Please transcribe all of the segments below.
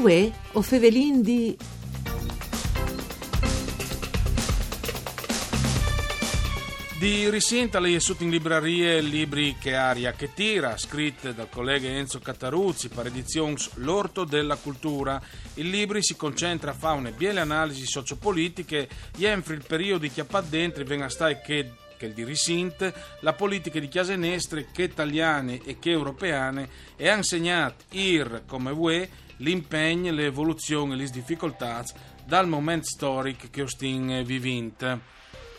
Uè, o Fevelin di... Di Risinta è sotto in librerie libri che aria che tira, scritte dal collega Enzo Cataruzzi per edizions L'orto della cultura. Il libro si concentra a fare una biele analisi sociopolitiche e enfri il periodo che ha dentro venga stai che che il di Risint, la politica di chiase nestre che italiane e che europeane e ha insegnato ir come UE l'impegno, l'evoluzione e le difficoltà dal momento storico che ostin vivint.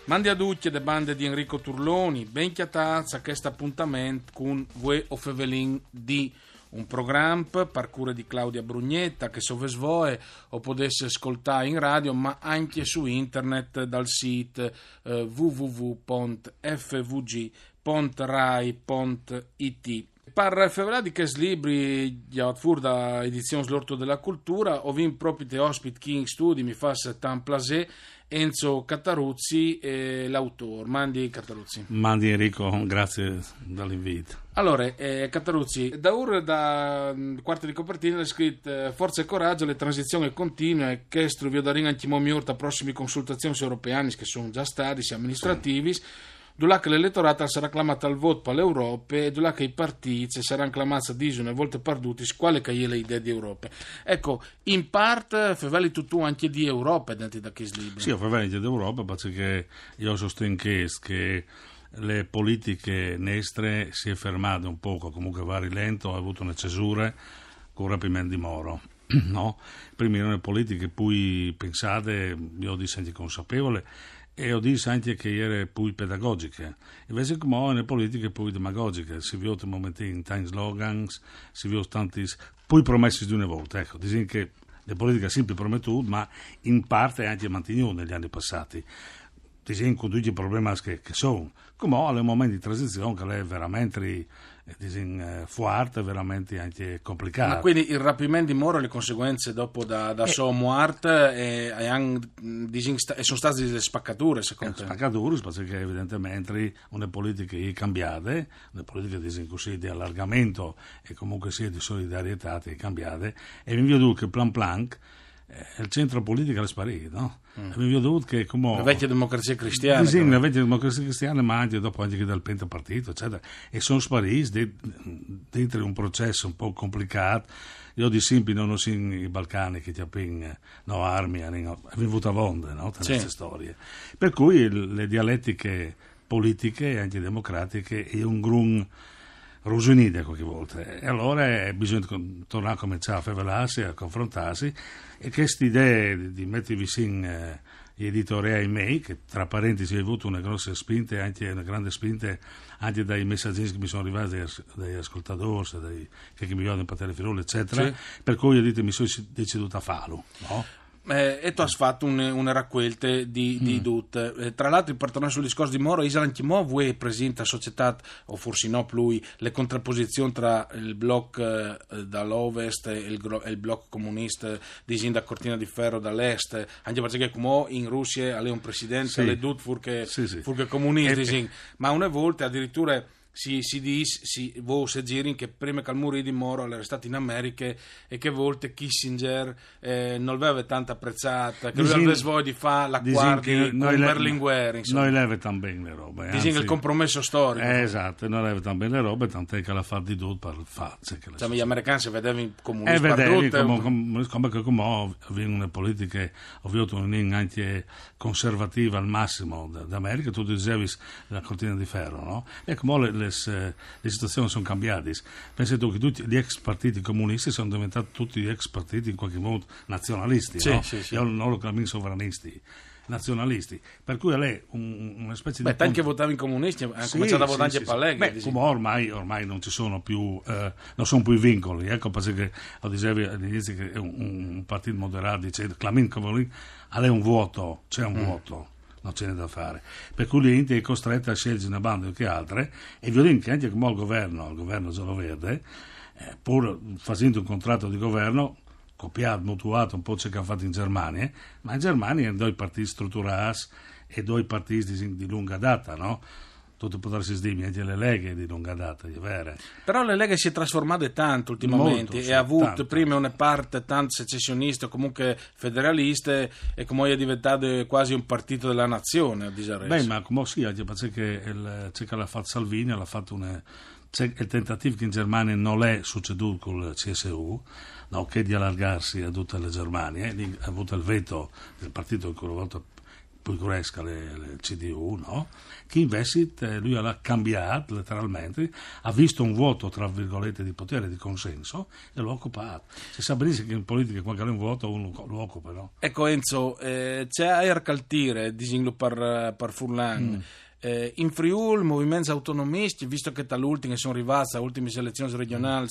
Mandi a tutti le bande di Enrico Turloni, ben chiatazza a questo appuntamento con Vue o Fevelin di un programma per cura di Claudia Brugnetta che so svoe o potesse ascoltare in radio ma anche su internet dal sito eh, www.fvg.rai.it per di questo libri già fuori da edizione Slorto della Cultura ho vinto proprio te ospite King Studi mi fa tan plasè Enzo Cataruzzi, eh, l'autore. Mandi Cataruzzi. Mandi Enrico, grazie dell'invito. Allora, eh, Cataruzzi, da ur da mm, quarto di copertina è scritto eh, Forza e coraggio, le transizioni continue che struvio da ring anche a prossime consultazioni europee che sono già stati, amministrativi. Sì Dulac l'elettorato sarà chiamato al voto per l'Europa e dulac i partiti saranno chiamati a dire una volta perduti quale che è le idee di Europa. Ecco, in parte faveli tu anche di Europa dentro da questo libro. Sì, faveli di Europa perché io sostengo che le politiche nestre si è fermate un poco, comunque va rilento, ha avuto una cesura con il rapimento di Moro. No? Prima erano le politiche poi pensate, io di senti consapevole, e ho detto anche che erano più pedagogiche. Invece come nelle politiche più demagogiche, si vede in momenti in tanti slogans, si vede tanti più promessi di una volta. Ecco, dicono che le politiche sempre promettuto, ma in parte anche mantenuto negli anni passati. Dicono con tutti i problemi che, che sono. Come al momento di transizione che è veramente disin, forte, veramente anche complicato. Ma quindi il rapimento di Moro e le conseguenze dopo da, da eh, sua morte e, e, e, sono state delle spaccature secondo te? Spaccature perché evidentemente una politica è cambiata, una politica così, di allargamento e comunque sia di solidarietà è cambiata e mi vedo che plan plan il centro politico è sparito, no? Mm. Abbiamo dovuto che come... La vecchia democrazia cristiana. Sì, la vecchia democrazia cristiana, ma anche dopo anche dal pentapartito, eccetera. E sono spariti dentro un processo un po' complicato. Io di simpi non ho sin i Balcani che ti appena no armi, hanno avuto a vonde, no? Sì. queste storie. Per cui le dialettiche politiche e antidemocratiche è un grun rosunide qualche volta. E allora bisogna tornare a cominciare a favelarsi, a confrontarsi e questa idea di mettervi in eh, gli editoriali miei, che tra parentesi ha avuto una grossa spinta, anche una grande spinta anche dai messaggi che mi sono arrivati dai, dagli ascoltatori, dai, che mi in Patele Firolo, eccetera, sì. per cui io dite, mi sono deciduto a farlo. No? Eh, e tu hai fatto un, una raccolta di, di mm. DUT. Eh, tra l'altro, per tornare sul discorso di Moro, Isra anche Mo voi presenta società, o forse no, lui, le contrapposizioni tra il blocco eh, dall'ovest e il, il blocco comunista di Zinda Cortina di Ferro dall'est, anche perché come in Russia ha un presidente, sì. le DUT furche, sì, sì. furche comuniste, e, ma una volta addirittura si, si dice, si, voi si girin che prima che il muro di Moro era stato in America e che volte Kissinger eh, non l'aveva tanto apprezzata, che lui aveva voglia di fare la guardia con Berlinguer. Noi leve tan bene le robe. Dicono il compromesso storico. Eh, esatto, noi leve tan bene le robe, tant'è che la fa di tutto per farsi. Cioè, gli americani si vedevano comunisti. Eh, vedevi come, come, come, come, come avevano una politica, ovviamente anche conservativa al massimo d'America, tu dicevi la cortina di ferro, no? E come le, le situazioni sono cambiate. Pensi tu che tutti gli ex partiti comunisti sono diventati tutti ex partiti in qualche modo nazionalisti, sì, no? sì, sì. Io non lo chiamo sovranisti nazionalisti, per cui lei un, una specie Beh, di... Beh, tanti che votavi comunisti, hanno sì, cominciato a votare sì, anche sì, Palleghi. Beh, come ormai, ormai, non ci sono più, eh, non sono più i vincoli, ecco perché lo dicevi all'inizio che è un, un partito moderato, dice, Clamin Covolin, ha un vuoto, c'è un mm. vuoto non ce n'è da fare. Per cui l'ente è costretta a scegliere una banda che altre e vi che anche come il governo, il governo giallo-verde, eh, pur facendo un contratto di governo, copiato, mutuato un po' ciò che ha fatto in Germania, ma in Germania hanno due partiti strutturati e due partiti di, di lunga data, no? Tutte potresti dire anche le leghe di lunga data, di vere. Però le leghe si è trasformate tanto ultimamente Molto, e sì, ha avuto tanto. prima una parte tanto secessionista comunque federaliste e come è diventato quasi un partito della nazione a Disarese. Beh, ma come c'è che, il, c'è che l'ha fatto Salvini, l'ha fatto una, c'è il tentativo che in Germania non è succeduto con il CSU, no, che di allargarsi a tutte le Germanie, ha avuto il veto del partito che una volta poi cresca le, le CDU, no? che invece eh, lui l'ha cambiato letteralmente, ha visto un vuoto tra virgolette di potere, di consenso e l'ha occupato. Si sa benissimo che in politica quando c'è un vuoto uno lo occupa, no? Ecco Enzo, eh, c'è Air Caltire, disinglo per, per Furlan. Mm. Eh, in Friul, movimenti autonomisti, visto che dall'ultima sono arrivati alle ultime elezioni regionali,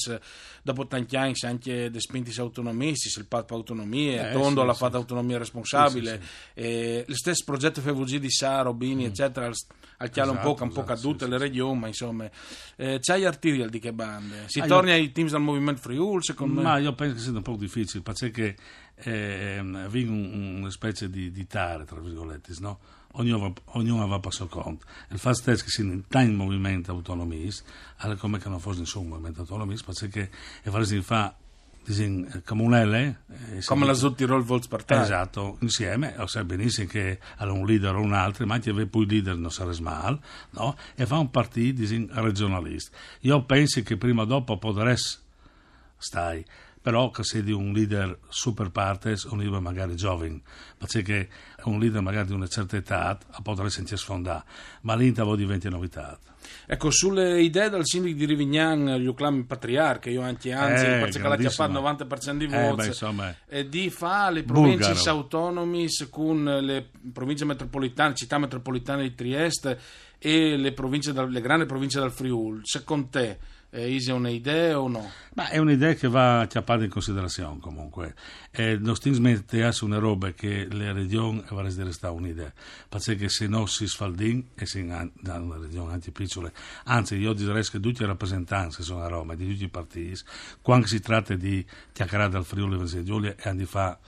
dopo tanti anni anche dei spinti autonomisti, il patto autonomia, Eh, Tondo sì, l'ha sì. fatta autonomia responsabile, Sì, eh, lo stesso progetto FVG di Saro, Bini, eccetera, al chiaro un Esatto, po', un po' esatto, cadute le regioni, ma insomma, eh, c'hai artiglial di che bande? Si Ah, torna ai teams del movimento Friul, secondo me? Ma io penso che sia un po' difficile, perché eh, un, una specie di, di tare, tra virgolette, no? Ognuno, va- ognuno va per suo conto. Il fatto è che si in un movimento autonomista, alle come che non fosse nessun movimento autonomista, perché è fare si fa disin, eh, come eh, come la Südtirol Volkspartei. Esatto, insieme, o sai benissimo che ha un leader o un altro, ma anche poi il leader non sarebbe male, no? E fa un partito disin, regionalista. Io penso che prima o dopo potresti stai, però che sei di un leader super partes, un leader magari giovane, perché un leader magari di una certa età potrà sentirsi sfondare, ma l'Intavo diventa novità. Ecco, sulle idee del sindaco di Rivignan, gli acclami patriarca, io anche anzi, Eh, perché grandissimo. chiappato il 90% di Eh, voti, beh, insomma, e di fa le province autonomi con le province metropolitane, città metropolitane di Trieste e le, province le grandi province del Friul. Secondo te, eh, Isi è un'idea o no? Ma è un'idea che va chiappata in considerazione comunque. Eh, non stiamo smettendo una roba che le regioni vorrebbero restare un'idea, perché se no si sfaldin e si danno le regioni anche piccole. Anzi, io direi che tutti i rappresentanti sono a Roma, di tutti i partiti, quando si tratta di chiacchierare dal Friuli Venezia Giulia e di fare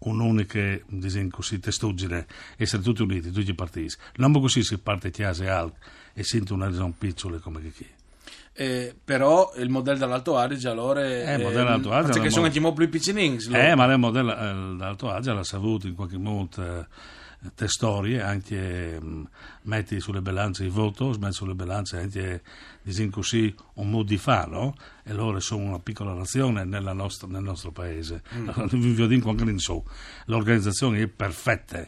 un'unica diciamo così, testuggine, essere tutti uniti, tutti i partiti. Non così si parte chiase alto e sente una regione piccola come chi. Eh, però il modello dell'Alto Adige allora Eh, il modello dell'Alto Adige perché sono mo- anche più piccinini Eh, ma il modello eh, d'Alto Adige l'ha saputo in qualche modo eh, te storie, anche mh, metti sulle bilance i voti, metti sulle bilance anche diciamo così un modo di fare, no? E loro sono una piccola nazione nella nostra- nel nostro paese. Vi vi dico anche in su, l'organizzazione è perfetta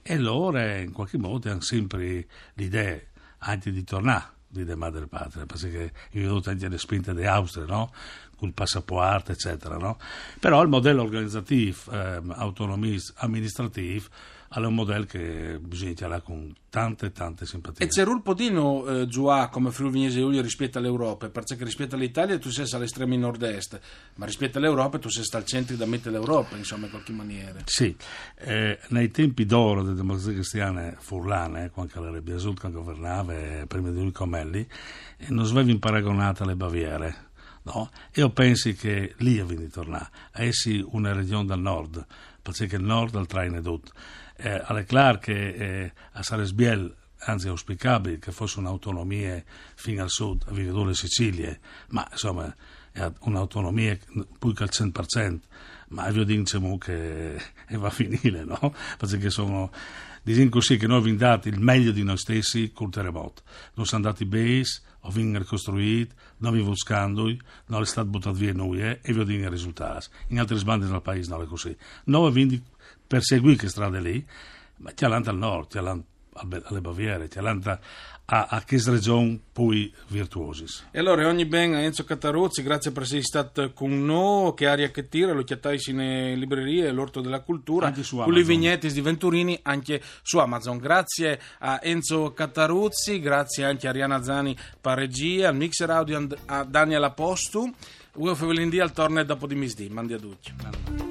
e loro in qualche modo hanno sempre l'idea anche di tornare di de madre patria, perché ho avuto anche le spinte di Austria, no? Col passaporto, eccetera, no? Però il modello organizzativo, ehm, autonomista, amministrativo, è un modello che bisogna tirare con tante, tante simpatie. E c'è un podino eh, giù a come Friuli Vignese Giulia rispetto all'Europa, perché rispetto all'Italia tu sei all'estremo nord-est, ma rispetto all'Europa tu sei al centro da mettere l'Europa, insomma, in qualche maniera. Sì, eh, nei tempi d'oro delle democrazie cristiane furlane, quando la Rebbe Sud governava, eh, prima di lui Comelli, eh, non svevi paragonate alle Baviere. No? Io penso che lì è venuto tornare, a essi una regione del nord, perché il nord al traine tutto. Eh, è chiaro che eh, a Saresbiel anzi auspicabile che fosse un'autonomia fino al sud, a Vivedore Sicilie, ma insomma è un'autonomia più che al 100%, ma io dico che va a finire, no? Perché sono, diciamo così, che noi abbiamo dato il meglio di noi stessi col terremoto. Non siamo andati bene, abbiamo ricostruito, non abbiamo scandoli, non è stato buttato via noi eh, e vi dico i risultati. In altri sbandi del paese non è così. Noi abbiamo perseguito queste strade lì, ma ti allanta al nord, ti allanta alle Baviere, ti allanta a, a che regioni poi virtuosi. E allora ogni ben a Enzo Cataruzzi, grazie per essere stato con noi, che aria che tira, lo chiattai in librerie, l'orto della cultura, con le vignette di Venturini anche su Amazon. Grazie a Enzo Cataruzzi, grazie anche a Ariana Zani per regia, al mixer audio a Daniel Apostu, Ugo Fevelindì al torne dopo di misdì, mandi a tutti.